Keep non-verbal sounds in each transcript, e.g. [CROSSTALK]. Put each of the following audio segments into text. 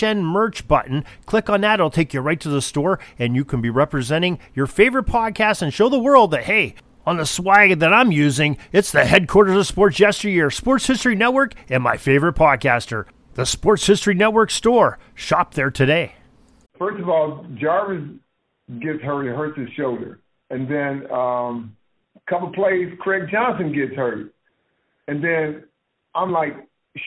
HN merch button. Click on that, it'll take you right to the store, and you can be representing your favorite podcast and show the world that, hey, on the swag that I'm using, it's the headquarters of Sports Yesteryear, Sports History Network, and my favorite podcaster, the Sports History Network store. Shop there today. First of all, Jarvis gets hurt, it hurts his shoulder. And then um, a couple plays, Craig Johnson gets hurt. And then I'm like,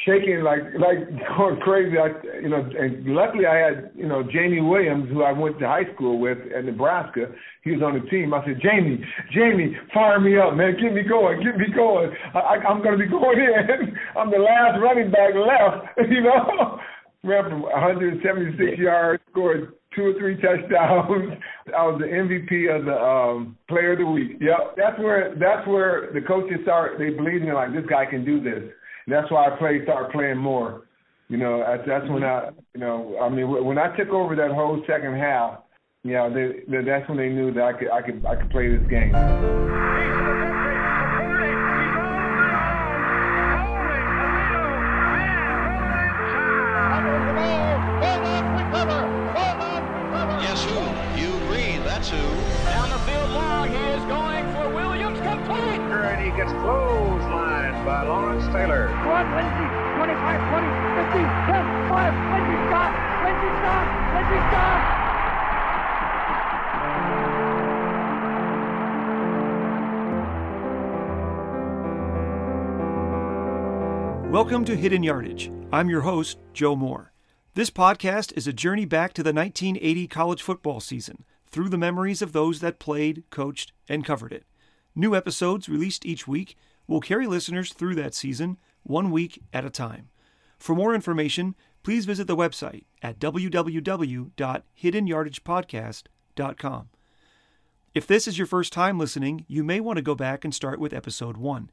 shaking like like [LAUGHS] going crazy. I, you know, and luckily I had you know Jamie Williams, who I went to high school with in Nebraska. He was on the team. I said, Jamie, Jamie, fire me up, man, get me going, get me going. I, I, I'm going to be [LAUGHS] going in. I'm the last running back left. [LAUGHS] You know, ran for 176 yards, scored two or three touchdowns. I was the MVP of the um, Player of the Week. Yep, that's where that's where the coaches start. They believe in me like this guy can do this. And that's why I play, start playing more. You know, that's when I, you know, I mean, when I took over that whole second half, you know, they, they, that's when they knew that I could, I could, I could play this game. Taylor. 1, 20, 25, 20, 50, 10, 5, Lindsay Scott, Lindsay Scott, Lindsay Scott! Welcome to Hidden Yardage. I'm your host, Joe Moore. This podcast is a journey back to the 1980 college football season through the memories of those that played, coached, and covered it. New episodes released each week will carry listeners through that season, one week at a time. For more information, please visit the website at www.hiddenyardagepodcast.com. If this is your first time listening, you may want to go back and start with episode 1.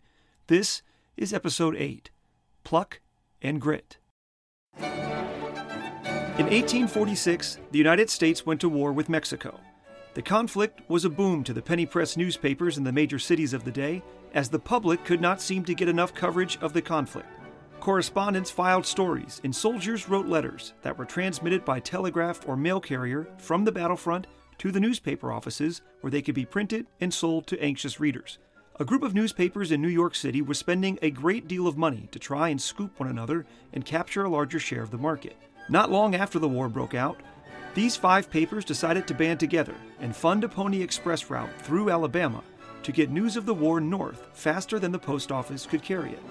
This is episode 8 Pluck and Grit. In 1846, the United States went to war with Mexico. The conflict was a boom to the penny press newspapers in the major cities of the day, as the public could not seem to get enough coverage of the conflict. Correspondents filed stories, and soldiers wrote letters that were transmitted by telegraph or mail carrier from the battlefront to the newspaper offices where they could be printed and sold to anxious readers. A group of newspapers in New York City was spending a great deal of money to try and scoop one another and capture a larger share of the market. Not long after the war broke out, these five papers decided to band together and fund a Pony Express route through Alabama to get news of the war north faster than the post office could carry it.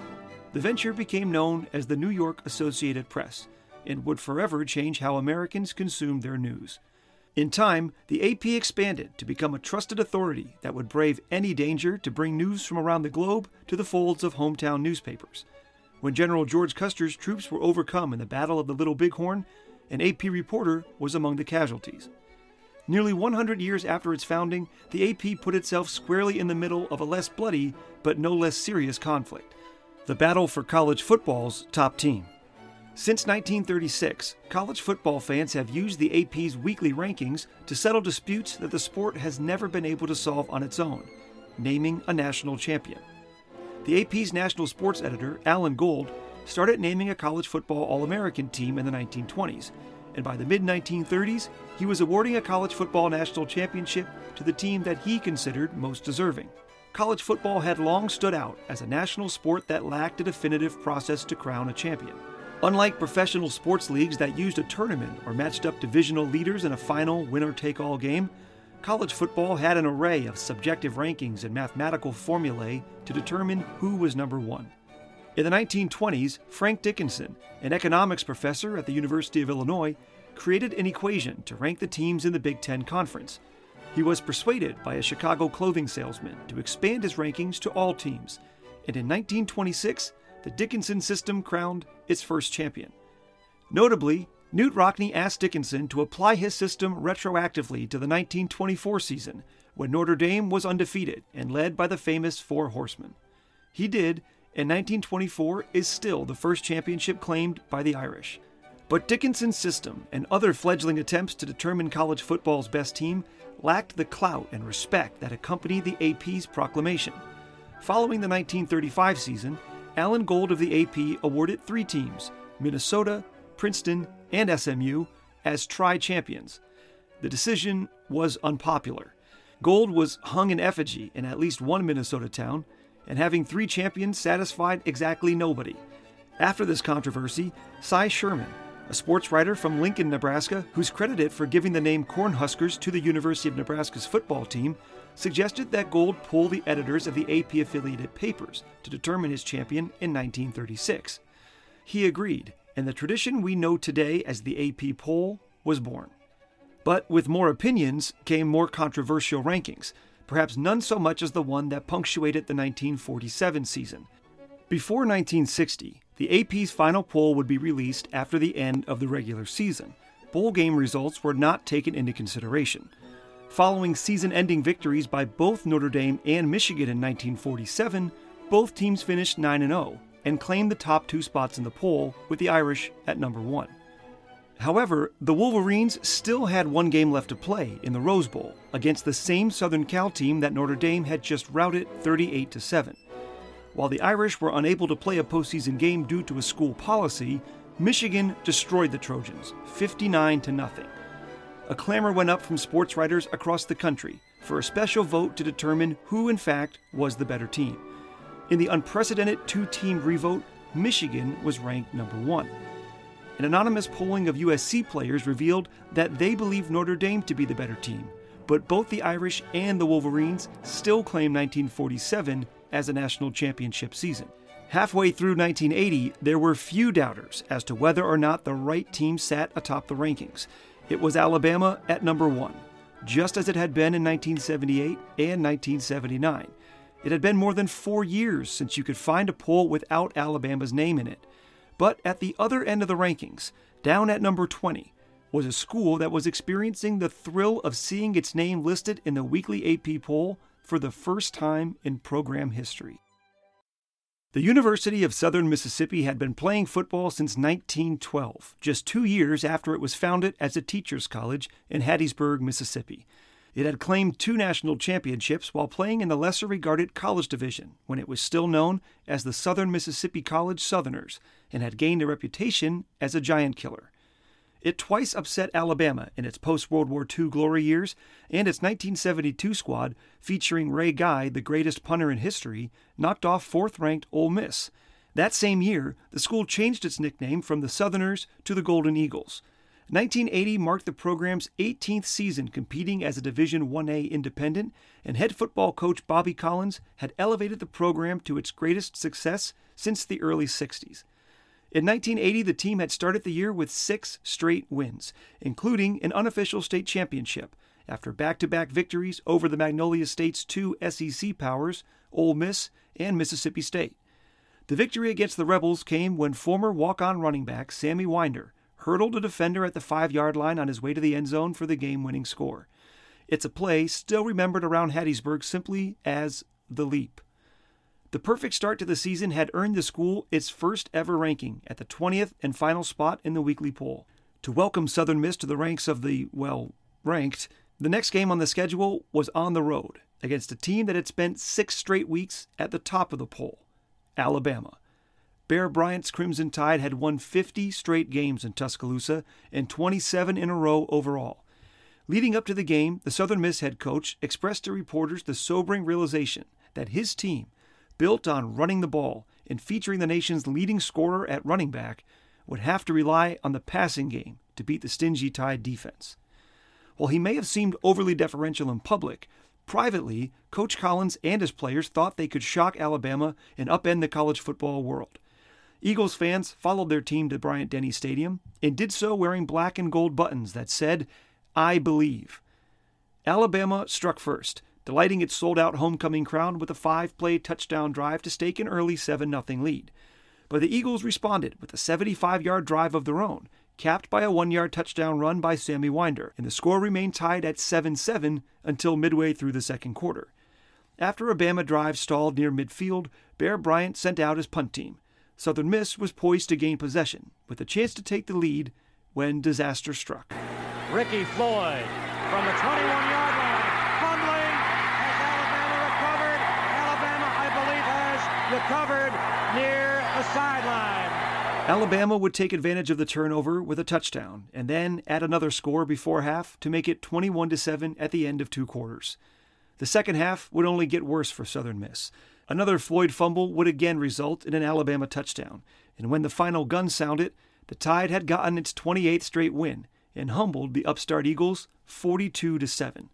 The venture became known as the New York Associated Press and would forever change how Americans consumed their news. In time, the AP expanded to become a trusted authority that would brave any danger to bring news from around the globe to the folds of hometown newspapers. When General George Custer's troops were overcome in the Battle of the Little Bighorn, an AP reporter was among the casualties. Nearly 100 years after its founding, the AP put itself squarely in the middle of a less bloody but no less serious conflict the battle for college football's top team. Since 1936, college football fans have used the AP's weekly rankings to settle disputes that the sport has never been able to solve on its own, naming a national champion. The AP's national sports editor, Alan Gould, started naming a college football All American team in the 1920s, and by the mid 1930s, he was awarding a college football national championship to the team that he considered most deserving. College football had long stood out as a national sport that lacked a definitive process to crown a champion. Unlike professional sports leagues that used a tournament or matched up divisional leaders in a final winner take all game, college football had an array of subjective rankings and mathematical formulae to determine who was number one. In the 1920s, Frank Dickinson, an economics professor at the University of Illinois, created an equation to rank the teams in the Big Ten Conference. He was persuaded by a Chicago clothing salesman to expand his rankings to all teams, and in 1926, the Dickinson system crowned its first champion. Notably, Knute Rockne asked Dickinson to apply his system retroactively to the 1924 season, when Notre Dame was undefeated and led by the famous Four Horsemen. He did, and 1924 is still the first championship claimed by the Irish. But Dickinson's system and other fledgling attempts to determine college football's best team lacked the clout and respect that accompanied the AP's proclamation. Following the 1935 season, Alan Gould of the AP awarded three teams Minnesota, Princeton, and SMU as tri champions. The decision was unpopular. Gould was hung in effigy in at least one Minnesota town, and having three champions satisfied exactly nobody. After this controversy, Cy Sherman, a sports writer from Lincoln, Nebraska, who's credited for giving the name Cornhuskers to the University of Nebraska's football team, suggested that Gould pull the editors of the AP affiliated papers to determine his champion in 1936. He agreed, and the tradition we know today as the AP poll was born. But with more opinions came more controversial rankings, perhaps none so much as the one that punctuated the 1947 season. Before 1960, the AP's final poll would be released after the end of the regular season. Bowl game results were not taken into consideration. Following season ending victories by both Notre Dame and Michigan in 1947, both teams finished 9 0 and claimed the top two spots in the poll, with the Irish at number one. However, the Wolverines still had one game left to play in the Rose Bowl against the same Southern Cal team that Notre Dame had just routed 38 7. While the Irish were unable to play a postseason game due to a school policy, Michigan destroyed the Trojans 59 0. A clamor went up from sports writers across the country for a special vote to determine who, in fact, was the better team. In the unprecedented two team revote, Michigan was ranked number one. An anonymous polling of USC players revealed that they believed Notre Dame to be the better team, but both the Irish and the Wolverines still claim 1947 as a national championship season. Halfway through 1980, there were few doubters as to whether or not the right team sat atop the rankings. It was Alabama at number one, just as it had been in 1978 and 1979. It had been more than four years since you could find a poll without Alabama's name in it. But at the other end of the rankings, down at number 20, was a school that was experiencing the thrill of seeing its name listed in the weekly AP poll for the first time in program history. The University of Southern Mississippi had been playing football since 1912, just two years after it was founded as a teachers' college in Hattiesburg, Mississippi. It had claimed two national championships while playing in the lesser regarded college division when it was still known as the Southern Mississippi College Southerners and had gained a reputation as a giant killer. It twice upset Alabama in its post World War II glory years, and its 1972 squad, featuring Ray Guy, the greatest punter in history, knocked off fourth ranked Ole Miss. That same year, the school changed its nickname from the Southerners to the Golden Eagles. 1980 marked the program's 18th season competing as a Division 1A independent, and head football coach Bobby Collins had elevated the program to its greatest success since the early 60s. In 1980, the team had started the year with six straight wins, including an unofficial state championship, after back to back victories over the Magnolia State's two SEC powers, Ole Miss and Mississippi State. The victory against the Rebels came when former walk on running back Sammy Winder hurdled a defender at the five yard line on his way to the end zone for the game winning score. It's a play still remembered around Hattiesburg simply as the leap. The perfect start to the season had earned the school its first ever ranking at the 20th and final spot in the weekly poll. To welcome Southern Miss to the ranks of the, well, ranked, the next game on the schedule was on the road against a team that had spent six straight weeks at the top of the poll Alabama. Bear Bryant's Crimson Tide had won 50 straight games in Tuscaloosa and 27 in a row overall. Leading up to the game, the Southern Miss head coach expressed to reporters the sobering realization that his team, built on running the ball and featuring the nation's leading scorer at running back, would have to rely on the passing game to beat the stingy Tide defense. While he may have seemed overly deferential in public, privately, Coach Collins and his players thought they could shock Alabama and upend the college football world. Eagles fans followed their team to Bryant Denny Stadium and did so wearing black and gold buttons that said, I believe. Alabama struck first, delighting its sold out homecoming crowd with a five play touchdown drive to stake an early 7 0 lead. But the Eagles responded with a 75 yard drive of their own, capped by a one yard touchdown run by Sammy Winder, and the score remained tied at 7 7 until midway through the second quarter. After a Bama drive stalled near midfield, Bear Bryant sent out his punt team. Southern Miss was poised to gain possession, with a chance to take the lead when disaster struck. Ricky Floyd from the 21 yard recovered? Near sideline. Alabama would take advantage of the turnover with a touchdown and then add another score before half to make it 21 7 at the end of two quarters. The second half would only get worse for Southern Miss. Another Floyd fumble would again result in an Alabama touchdown, and when the final gun sounded, the Tide had gotten its 28th straight win and humbled the upstart Eagles 42 7.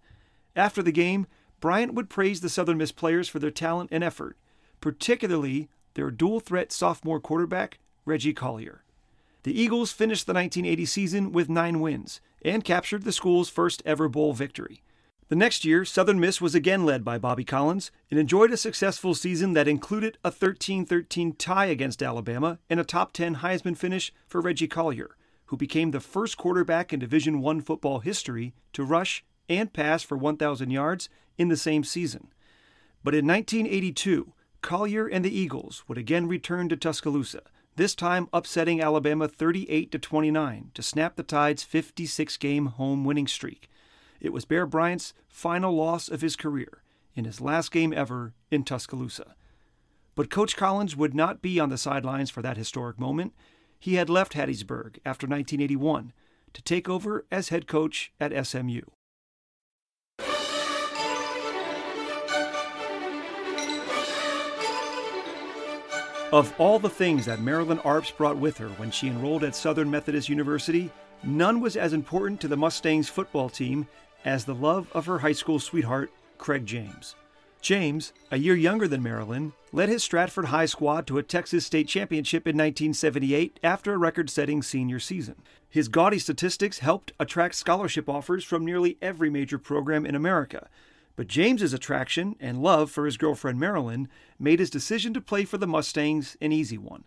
After the game, Bryant would praise the Southern Miss players for their talent and effort, particularly their dual threat sophomore quarterback, Reggie Collier. The Eagles finished the 1980 season with nine wins and captured the school's first ever bowl victory. The next year, Southern Miss was again led by Bobby Collins and enjoyed a successful season that included a 13 13 tie against Alabama and a top 10 Heisman finish for Reggie Collier, who became the first quarterback in Division I football history to rush and pass for 1,000 yards in the same season. But in 1982, Collier and the Eagles would again return to Tuscaloosa, this time upsetting Alabama 38 to 29 to snap the Tide's 56 game home winning streak. It was Bear Bryant's final loss of his career in his last game ever in Tuscaloosa. But Coach Collins would not be on the sidelines for that historic moment. He had left Hattiesburg after 1981 to take over as head coach at SMU. Of all the things that Marilyn Arps brought with her when she enrolled at Southern Methodist University, none was as important to the Mustangs football team as the love of her high school sweetheart, Craig James. James, a year younger than Marilyn, led his Stratford High squad to a Texas state championship in 1978 after a record setting senior season. His gaudy statistics helped attract scholarship offers from nearly every major program in America. But James's attraction and love for his girlfriend Marilyn made his decision to play for the Mustangs an easy one.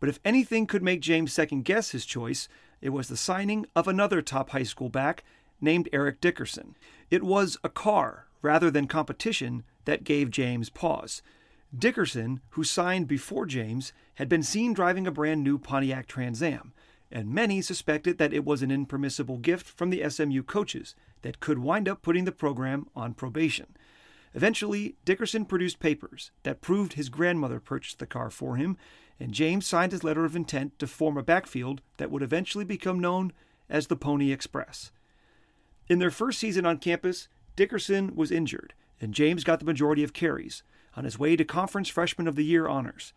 But if anything could make James second guess his choice, it was the signing of another top high school back named Eric Dickerson. It was a car rather than competition that gave James pause. Dickerson, who signed before James, had been seen driving a brand new Pontiac Trans Am, and many suspected that it was an impermissible gift from the SMU coaches that could wind up putting the program on probation. Eventually, Dickerson produced papers that proved his grandmother purchased the car for him, and James signed his letter of intent to form a backfield that would eventually become known as the Pony Express. In their first season on campus, Dickerson was injured, and James got the majority of carries on his way to Conference Freshman of the Year honors.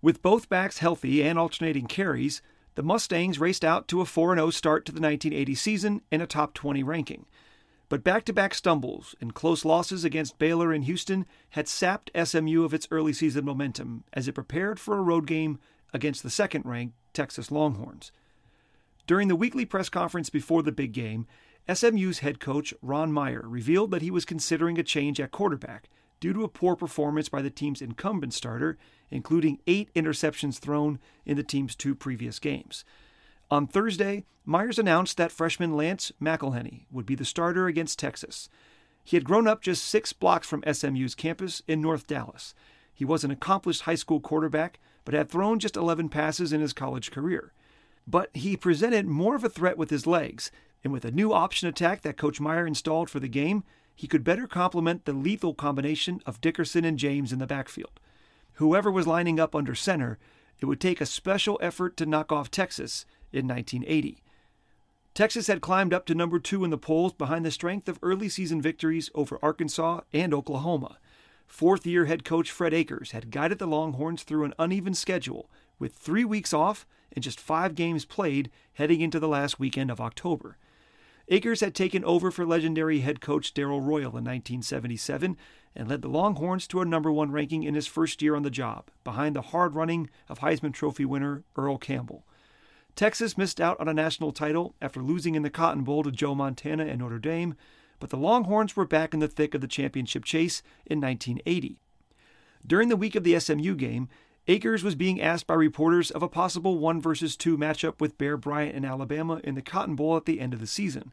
With both backs healthy and alternating carries, the Mustangs raced out to a 4 0 start to the 1980 season and a top 20 ranking. But back to back stumbles and close losses against Baylor and Houston had sapped SMU of its early season momentum as it prepared for a road game against the second ranked Texas Longhorns. During the weekly press conference before the big game, SMU's head coach, Ron Meyer, revealed that he was considering a change at quarterback due to a poor performance by the team's incumbent starter, including eight interceptions thrown in the team's two previous games. On Thursday, Myers announced that freshman Lance McIlhenny would be the starter against Texas. He had grown up just six blocks from SMU's campus in North Dallas. He was an accomplished high school quarterback, but had thrown just 11 passes in his college career. But he presented more of a threat with his legs, and with a new option attack that Coach Meyer installed for the game, he could better complement the lethal combination of Dickerson and James in the backfield. Whoever was lining up under center, it would take a special effort to knock off Texas in 1980. Texas had climbed up to number two in the polls behind the strength of early season victories over Arkansas and Oklahoma. Fourth year head coach Fred Akers had guided the Longhorns through an uneven schedule, with three weeks off and just five games played heading into the last weekend of October. Akers had taken over for legendary head coach Darrell Royal in 1977 and led the Longhorns to a number one ranking in his first year on the job, behind the hard running of Heisman Trophy winner Earl Campbell. Texas missed out on a national title after losing in the Cotton Bowl to Joe Montana and Notre Dame, but the Longhorns were back in the thick of the championship chase in 1980. During the week of the SMU game, Akers was being asked by reporters of a possible 1 versus 2 matchup with Bear Bryant and Alabama in the Cotton Bowl at the end of the season.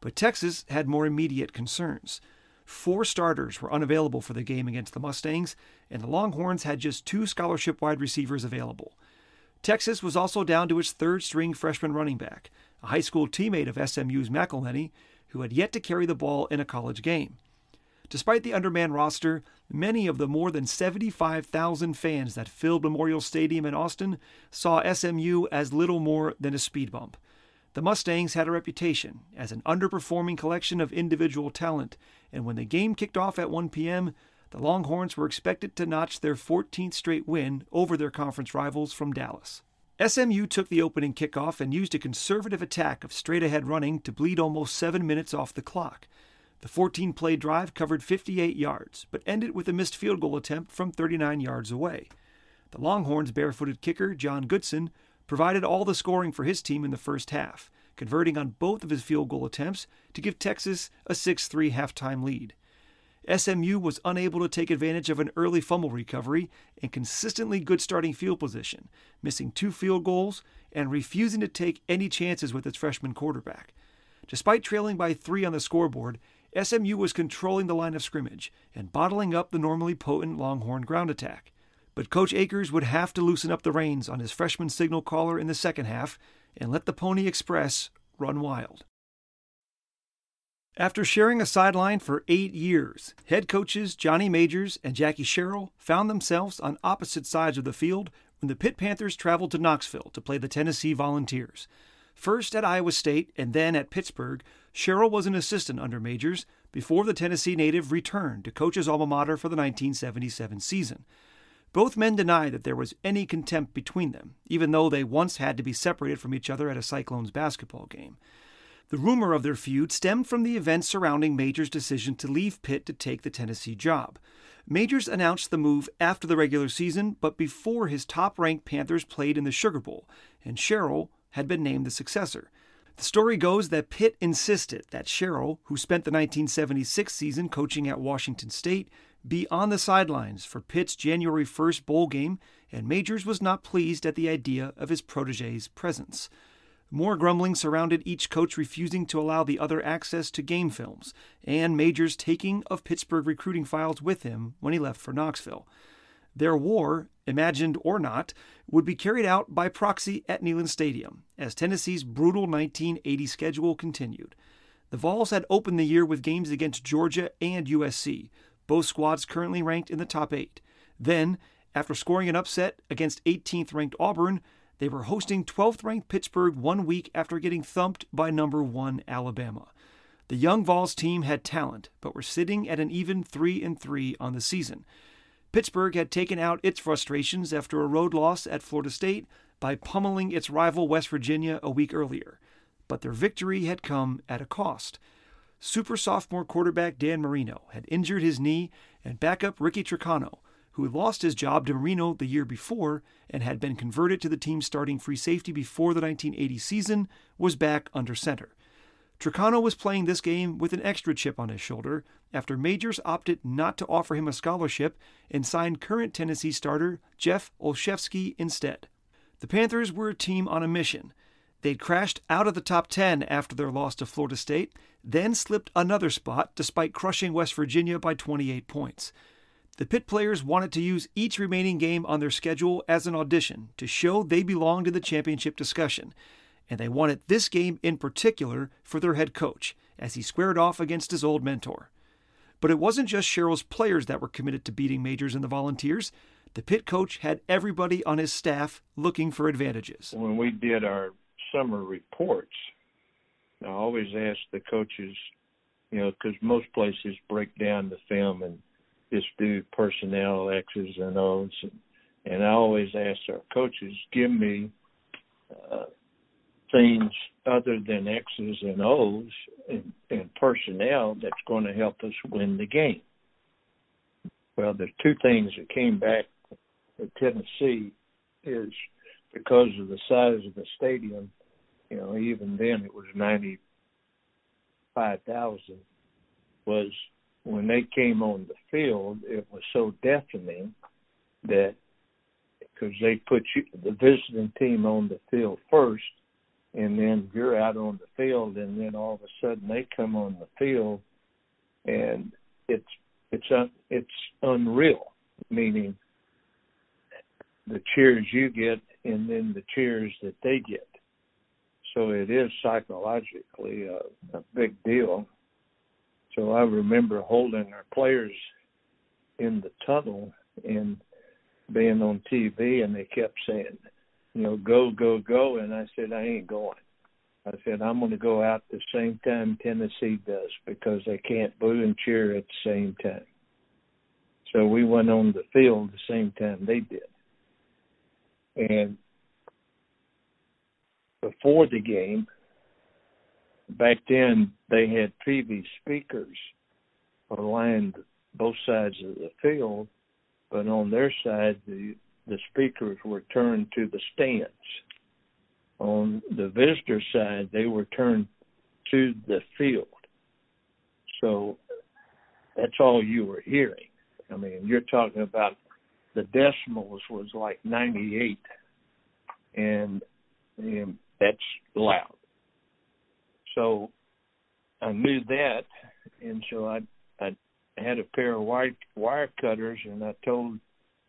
But Texas had more immediate concerns. Four starters were unavailable for the game against the Mustangs, and the Longhorns had just two scholarship wide receivers available. Texas was also down to its third string freshman running back, a high school teammate of SMU's McIlhenny, who had yet to carry the ball in a college game. Despite the undermanned roster, many of the more than 75,000 fans that filled Memorial Stadium in Austin saw SMU as little more than a speed bump. The Mustangs had a reputation as an underperforming collection of individual talent, and when the game kicked off at 1 p.m., the Longhorns were expected to notch their 14th straight win over their conference rivals from Dallas. SMU took the opening kickoff and used a conservative attack of straight ahead running to bleed almost seven minutes off the clock. The 14 play drive covered 58 yards, but ended with a missed field goal attempt from 39 yards away. The Longhorns' barefooted kicker, John Goodson, provided all the scoring for his team in the first half, converting on both of his field goal attempts to give Texas a 6 3 halftime lead. SMU was unable to take advantage of an early fumble recovery and consistently good starting field position, missing two field goals and refusing to take any chances with its freshman quarterback. Despite trailing by three on the scoreboard, SMU was controlling the line of scrimmage and bottling up the normally potent Longhorn ground attack. But Coach Akers would have to loosen up the reins on his freshman signal caller in the second half and let the Pony Express run wild. After sharing a sideline for eight years, head coaches Johnny Majors and Jackie Sherrill found themselves on opposite sides of the field when the Pitt Panthers traveled to Knoxville to play the Tennessee Volunteers. First at Iowa State and then at Pittsburgh, Sherrill was an assistant under Majors before the Tennessee native returned to coach his alma mater for the 1977 season. Both men deny that there was any contempt between them, even though they once had to be separated from each other at a Cyclones basketball game. The rumor of their feud stemmed from the events surrounding Major's decision to leave Pitt to take the Tennessee job. Majors announced the move after the regular season, but before his top ranked Panthers played in the Sugar Bowl, and Sherrill had been named the successor. The story goes that Pitt insisted that Sherrill, who spent the 1976 season coaching at Washington State, be on the sidelines for Pitt's January 1st bowl game, and Majors was not pleased at the idea of his protege's presence. More grumbling surrounded each coach refusing to allow the other access to game films, and Majors taking of Pittsburgh recruiting files with him when he left for Knoxville. Their war, imagined or not, would be carried out by proxy at Neyland Stadium as Tennessee's brutal 1980 schedule continued. The Vols had opened the year with games against Georgia and USC, both squads currently ranked in the top eight. Then, after scoring an upset against 18th ranked Auburn, they were hosting 12th ranked Pittsburgh one week after getting thumped by number one Alabama. The young Vols team had talent, but were sitting at an even 3 and 3 on the season. Pittsburgh had taken out its frustrations after a road loss at Florida State by pummeling its rival West Virginia a week earlier. But their victory had come at a cost. Super sophomore quarterback Dan Marino had injured his knee, and backup Ricky Trocano, who had lost his job to Marino the year before and had been converted to the team's starting free safety before the 1980 season, was back under center. Trocano was playing this game with an extra chip on his shoulder after Majors opted not to offer him a scholarship and signed current Tennessee starter Jeff Olszewski instead. The Panthers were a team on a mission. They'd crashed out of the top 10 after their loss to Florida State, then slipped another spot despite crushing West Virginia by 28 points. The Pitt players wanted to use each remaining game on their schedule as an audition to show they belonged in the championship discussion and they wanted this game in particular for their head coach as he squared off against his old mentor. But it wasn't just Sherrill's players that were committed to beating Majors and the Volunteers. The Pitt coach had everybody on his staff looking for advantages. When we did our summer reports, I always asked the coaches, you know, because most places break down the film and just do personnel X's and O's. And, and I always ask our coaches, give me uh, things other than X's and O's and, and personnel that's going to help us win the game. Well, the two things that came back at Tennessee is because of the size of the stadium, you know, even then it was 95,000, was when they came on the field, it was so deafening that because they put you the visiting team on the field first, and then you're out on the field, and then all of a sudden they come on the field, and it's it's un, it's unreal. Meaning the cheers you get, and then the cheers that they get. So it is psychologically a, a big deal. So I remember holding our players in the tunnel and being on TV, and they kept saying, you know, go, go, go. And I said, I ain't going. I said, I'm going to go out the same time Tennessee does because they can't boo and cheer at the same time. So we went on the field the same time they did. And before the game, back then they had TV speakers aligned both sides of the field, but on their side the the speakers were turned to the stands. On the visitor side, they were turned to the field. So that's all you were hearing. I mean, you're talking about the decimals was like 98, and, and that's loud. So I knew that, and so I I had a pair of white wire cutters, and I told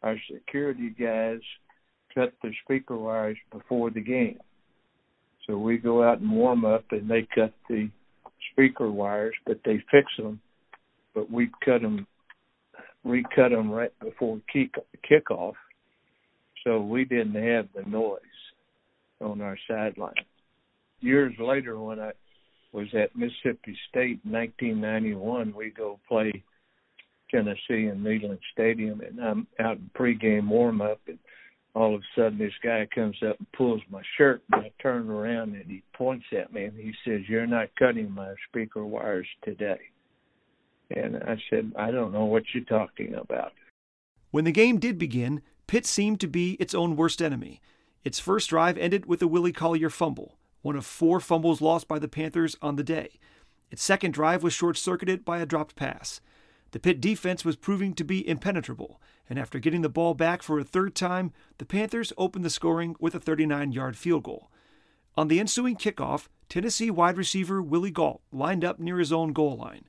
our security guys cut the speaker wires before the game. So we go out and warm up, and they cut the speaker wires, but they fix them. But we cut them, recut them right before kick kickoff, so we didn't have the noise on our sideline. Years later, when I was at Mississippi State in 1991, we go play Tennessee in Neyland Stadium, and I'm out in pregame warm up, and all of a sudden this guy comes up and pulls my shirt, and I turn around and he points at me and he says, "You're not cutting my speaker wires today." And I said, "I don't know what you're talking about." When the game did begin, Pitt seemed to be its own worst enemy. Its first drive ended with a Willie Collier fumble, one of four fumbles lost by the Panthers on the day. Its second drive was short circuited by a dropped pass. The Pitt defense was proving to be impenetrable, and after getting the ball back for a third time, the Panthers opened the scoring with a 39 yard field goal. On the ensuing kickoff, Tennessee wide receiver Willie Gault lined up near his own goal line.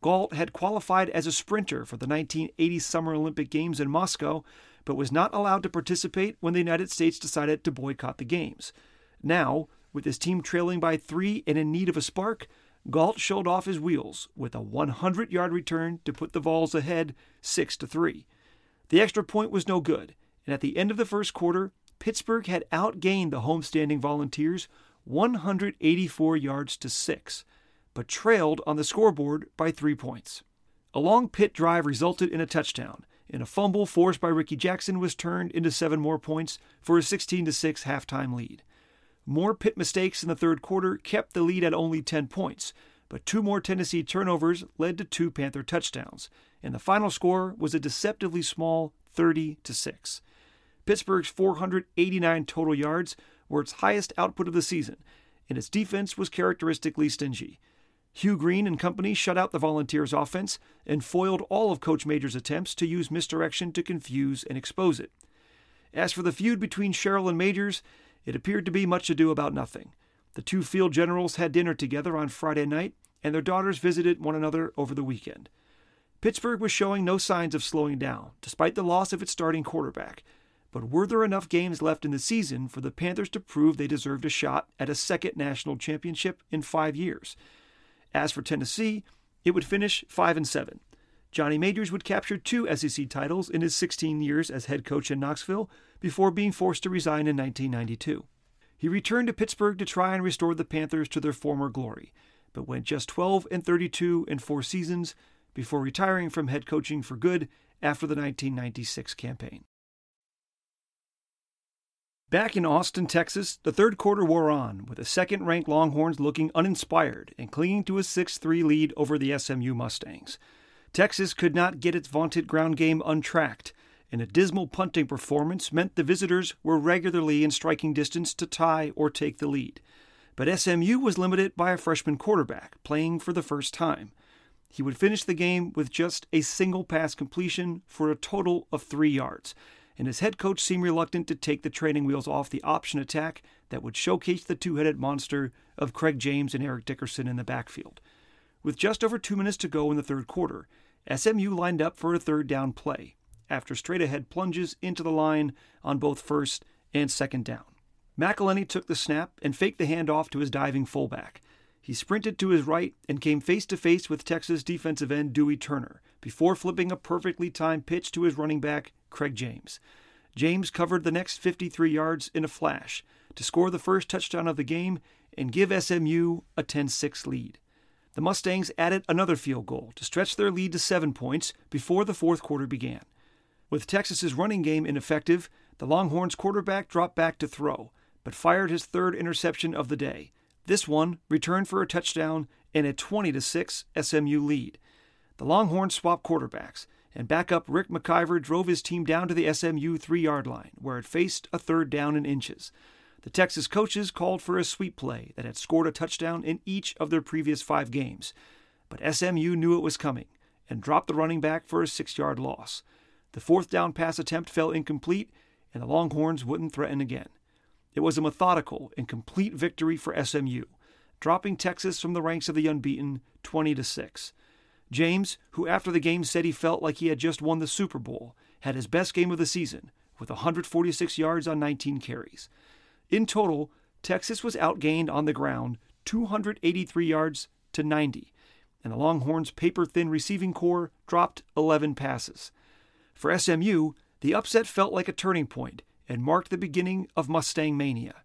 Gault had qualified as a sprinter for the 1980 Summer Olympic Games in Moscow, but was not allowed to participate when the United States decided to boycott the Games. Now, with his team trailing by three and in need of a spark, Gault showed off his wheels with a 100 yard return to put the Vols ahead 6 to 3. The extra point was no good, and at the end of the first quarter, Pittsburgh had outgained the homestanding Volunteers 184 yards to 6, but trailed on the scoreboard by 3 points. A long Pitt drive resulted in a touchdown, and a fumble forced by Rickey Jackson was turned into 7 more points for a 16 to 6 halftime lead. More Pitt mistakes in the third quarter kept the lead at only 10 points, but two more Tennessee turnovers led to two Panther touchdowns, and the final score was a deceptively small 30 to 6. Pittsburgh's 489 total yards were its highest output of the season, and its defense was characteristically stingy. Hugh Green and company shut out the Volunteers' offense and foiled all of Coach Major's attempts to use misdirection to confuse and expose it. As for the feud between Sherrill and Majors, it appeared to be much ado about nothing. The two field generals had dinner together on Friday night, and their daughters visited one another over the weekend. Pittsburgh was showing no signs of slowing down, despite the loss of its starting quarterback. But were there enough games left in the season for the Panthers to prove they deserved a shot at a second national championship in five years? As for Tennessee, it would finish 5 and 7. Johnny Majors would capture two SEC titles in his 16 years as head coach in Knoxville before being forced to resign in 1992. He returned to Pittsburgh to try and restore the Panthers to their former glory, but went just 12 and 32 in four seasons before retiring from head coaching for good after the 1996 campaign. Back in Austin, Texas, the third quarter wore on, with the second ranked Longhorns looking uninspired and clinging to a 6 3 lead over the SMU Mustangs. Texas could not get its vaunted ground game untracked, and a dismal punting performance meant the visitors were regularly in striking distance to tie or take the lead. But SMU was limited by a freshman quarterback playing for the first time. He would finish the game with just a single pass completion for a total of three yards, and his head coach seemed reluctant to take the training wheels off the option attack that would showcase the two headed monster of Craig James and Eric Dickerson in the backfield. With just over two minutes to go in the third quarter, SMU lined up for a third down play after straight ahead plunges into the line on both first and second down. McIlhenny took the snap and faked the handoff to his diving fullback. He sprinted to his right and came face to face with Texas defensive end Dewey Turner before flipping a perfectly timed pitch to his running back, Craig James. James covered the next 53 yards in a flash to score the first touchdown of the game and give SMU a 10 6 lead. The Mustangs added another field goal to stretch their lead to seven points before the fourth quarter began. With Texas's running game ineffective, the Longhorns quarterback dropped back to throw, but fired his third interception of the day. This one returned for a touchdown and a 20 6 SMU lead. The Longhorns swapped quarterbacks, and backup Rick McIvor drove his team down to the SMU three yard line, where it faced a third down in inches. The Texas coaches called for a sweep play that had scored a touchdown in each of their previous five games, but SMU knew it was coming and dropped the running back for a six yard loss. The fourth down pass attempt fell incomplete, and the Longhorns wouldn't threaten again. It was a methodical and complete victory for SMU, dropping Texas from the ranks of the unbeaten 20 to 6. James, who after the game said he felt like he had just won the Super Bowl, had his best game of the season with 146 yards on 19 carries. In total, Texas was outgained on the ground 283 yards to 90, and the Longhorns' paper thin receiving corps dropped 11 passes. For SMU, the upset felt like a turning point and marked the beginning of Mustang Mania.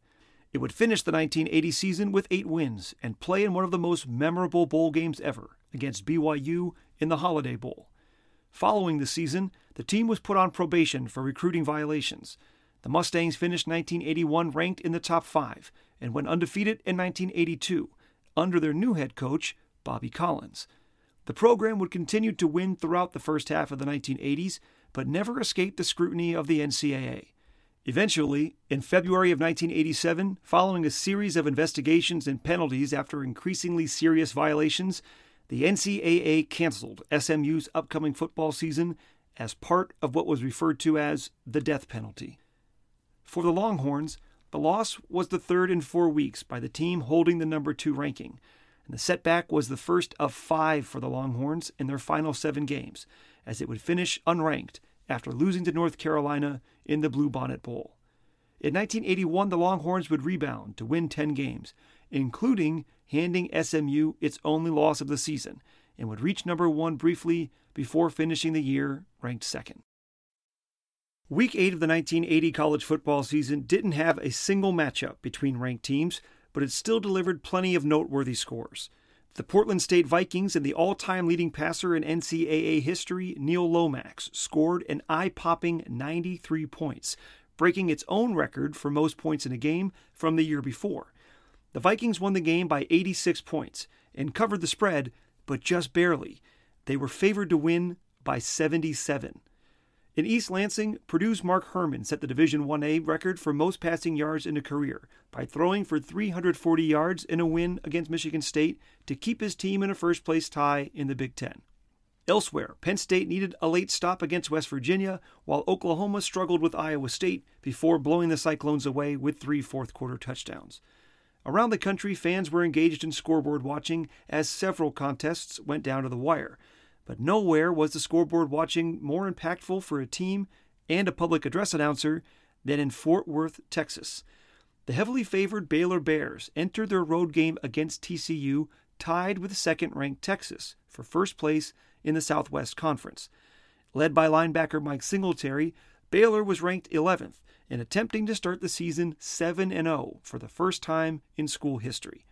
It would finish the 1980 season with eight wins and play in one of the most memorable bowl games ever against BYU in the Holiday Bowl. Following the season, the team was put on probation for recruiting violations. The Mustangs finished 1981 ranked in the top five and went undefeated in 1982 under their new head coach, Bobby Collins. The program would continue to win throughout the first half of the 1980s, but never escaped the scrutiny of the NCAA. Eventually, in February of 1987, following a series of investigations and penalties after increasingly serious violations, the NCAA canceled SMU's upcoming football season as part of what was referred to as the death penalty. For the Longhorns, the loss was the third in four weeks by the team holding the number two ranking, and the setback was the first of five for the Longhorns in their final seven games, as it would finish unranked after losing to North Carolina in the Bluebonnet Bowl. In 1981, the Longhorns would rebound to win 10 games, including handing SMU its only loss of the season, and would reach number one briefly before finishing the year ranked second. Week 8 of the 1980 college football season didn't have a single matchup between ranked teams, but it still delivered plenty of noteworthy scores. The Portland State Vikings and the all time leading passer in NCAA history, Neil Lomax, scored an eye popping 93 points, breaking its own record for most points in a game from the year before. The Vikings won the game by 86 points and covered the spread, but just barely. They were favored to win by 77. In East Lansing, Purdue's Mark Herrmann set the Division 1A record for most passing yards in a career by throwing for 340 yards in a win against Michigan State to keep his team in a first place tie in the Big Ten. Elsewhere, Penn State needed a late stop against West Virginia, while Oklahoma struggled with Iowa State before blowing the Cyclones away with three fourth quarter touchdowns. Around the country, fans were engaged in scoreboard watching as several contests went down to the wire. But nowhere was the scoreboard watching more impactful for a team and a public address announcer than in Fort Worth, Texas. The heavily favored Baylor Bears entered their road game against TCU tied with second ranked Texas for first place in the Southwest Conference. Led by linebacker Mike Singletary, Baylor was ranked 11th and attempting to start the season 7 0 for the first time in school history.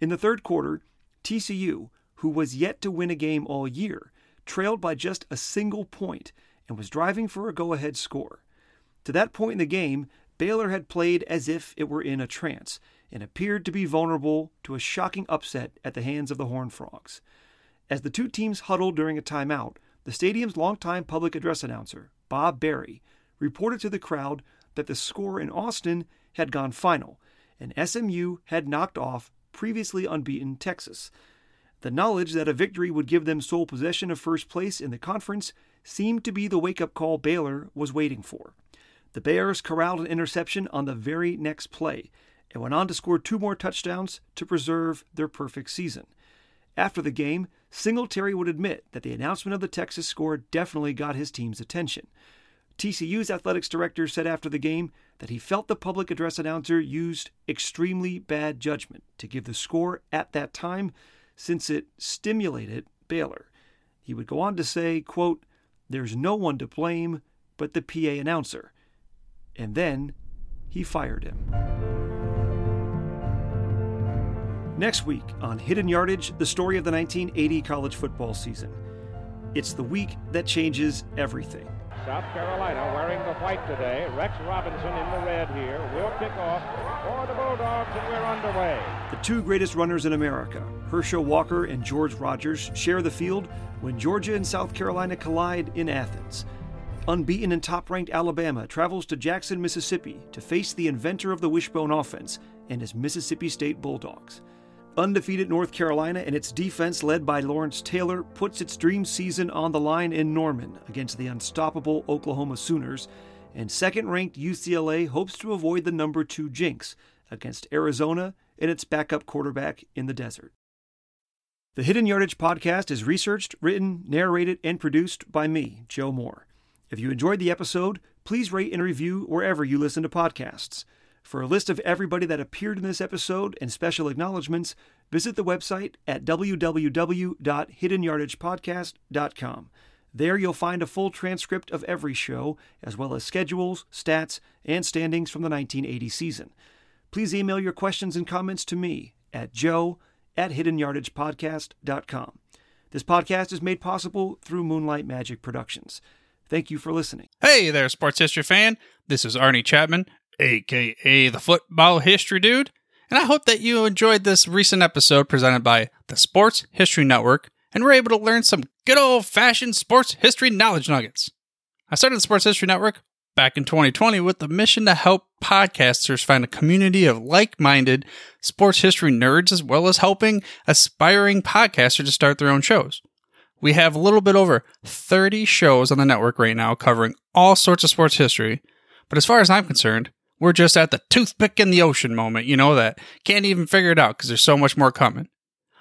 In the third quarter, TCU, who was yet to win a game all year, trailed by just a single point and was driving for a go ahead score. To that point in the game, Baylor had played as if it were in a trance and appeared to be vulnerable to a shocking upset at the hands of the Horned Frogs. As the two teams huddled during a timeout, the stadium's longtime public address announcer, Bob Berry, reported to the crowd that the score in Austin had gone final, and SMU had knocked off previously unbeaten Texas. The knowledge that a victory would give them sole possession of first place in the conference seemed to be the wake up call Baylor was waiting for. the Bears corralled an interception on the very next play and went on to score two more touchdowns to preserve their perfect season. After the game, Singletary would admit that the announcement of the Texas score definitely got his team's attention. TCU's athletics director said after the game that he felt the public address announcer used extremely bad judgment to give the score at that time since it stimulated Baylor. He would go on to say, quote, There's no one to blame but the PA announcer. And then he fired him. Next week on Hidden Yardage, the story of the 1980 college football season. It's the week that changes everything. South Carolina wearing the white today. Rex Robinson in the red here. Will kick off for the Bulldogs, and we're underway. The two greatest runners in America, Herschel Walker and George Rogers, share the field when Georgia and South Carolina collide in Athens. Unbeaten and top ranked Alabama travels to Jackson, Mississippi to face the inventor of the wishbone offense and his Mississippi State Bulldogs. Undefeated North Carolina and its defense, led by Lawrence Taylor, puts its dream season on the line in Norman against the unstoppable Oklahoma Sooners, and second ranked UCLA hopes to avoid the number two jinx against Arizona and its backup quarterback in the desert. The Hidden Yardage podcast is researched, written, narrated, and produced by me, Joe Moore. If you enjoyed the episode, please rate and review wherever you listen to podcasts. For a list of everybody that appeared in this episode and special acknowledgments, visit the website at www.hiddenyardagepodcast.com. There you'll find a full transcript of every show, as well as schedules, stats, and standings from the 1980 season. Please email your questions and comments to me at joe at hiddenyardagepodcast.com. This podcast is made possible through Moonlight Magic Productions. Thank you for listening. Hey there, sports history fan. This is Arnie Chapman, aka the Football History Dude, and I hope that you enjoyed this recent episode presented by the Sports History Network and were able to learn some good old fashioned sports history knowledge nuggets. I started the Sports History Network back in 2020 with the mission to help podcasters find a community of like minded sports history nerds as well as helping aspiring podcasters to start their own shows. We have a little bit over 30 shows on the network right now covering all sorts of sports history. But as far as I'm concerned, we're just at the toothpick in the ocean moment, you know, that can't even figure it out because there's so much more coming.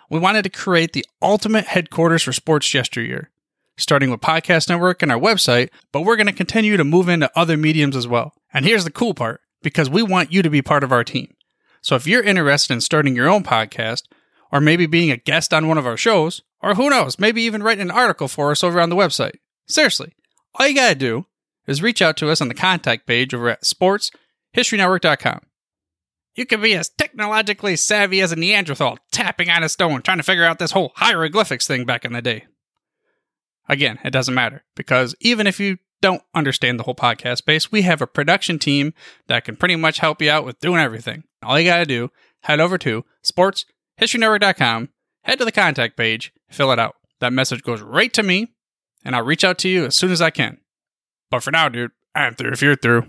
We wanted to create the ultimate headquarters for sports yesteryear, starting with Podcast Network and our website, but we're going to continue to move into other mediums as well. And here's the cool part because we want you to be part of our team. So if you're interested in starting your own podcast, or maybe being a guest on one of our shows, or who knows, maybe even writing an article for us over on the website. Seriously, all you gotta do is reach out to us on the contact page over at sportshistorynetwork.com. You can be as technologically savvy as a Neanderthal tapping on a stone trying to figure out this whole hieroglyphics thing back in the day. Again, it doesn't matter because even if you don't understand the whole podcast space, we have a production team that can pretty much help you out with doing everything. All you got to do, head over to sportshistorynetwork.com, head to the contact page, fill it out. That message goes right to me, and I'll reach out to you as soon as I can. But for now, dude, I'm through if you're through.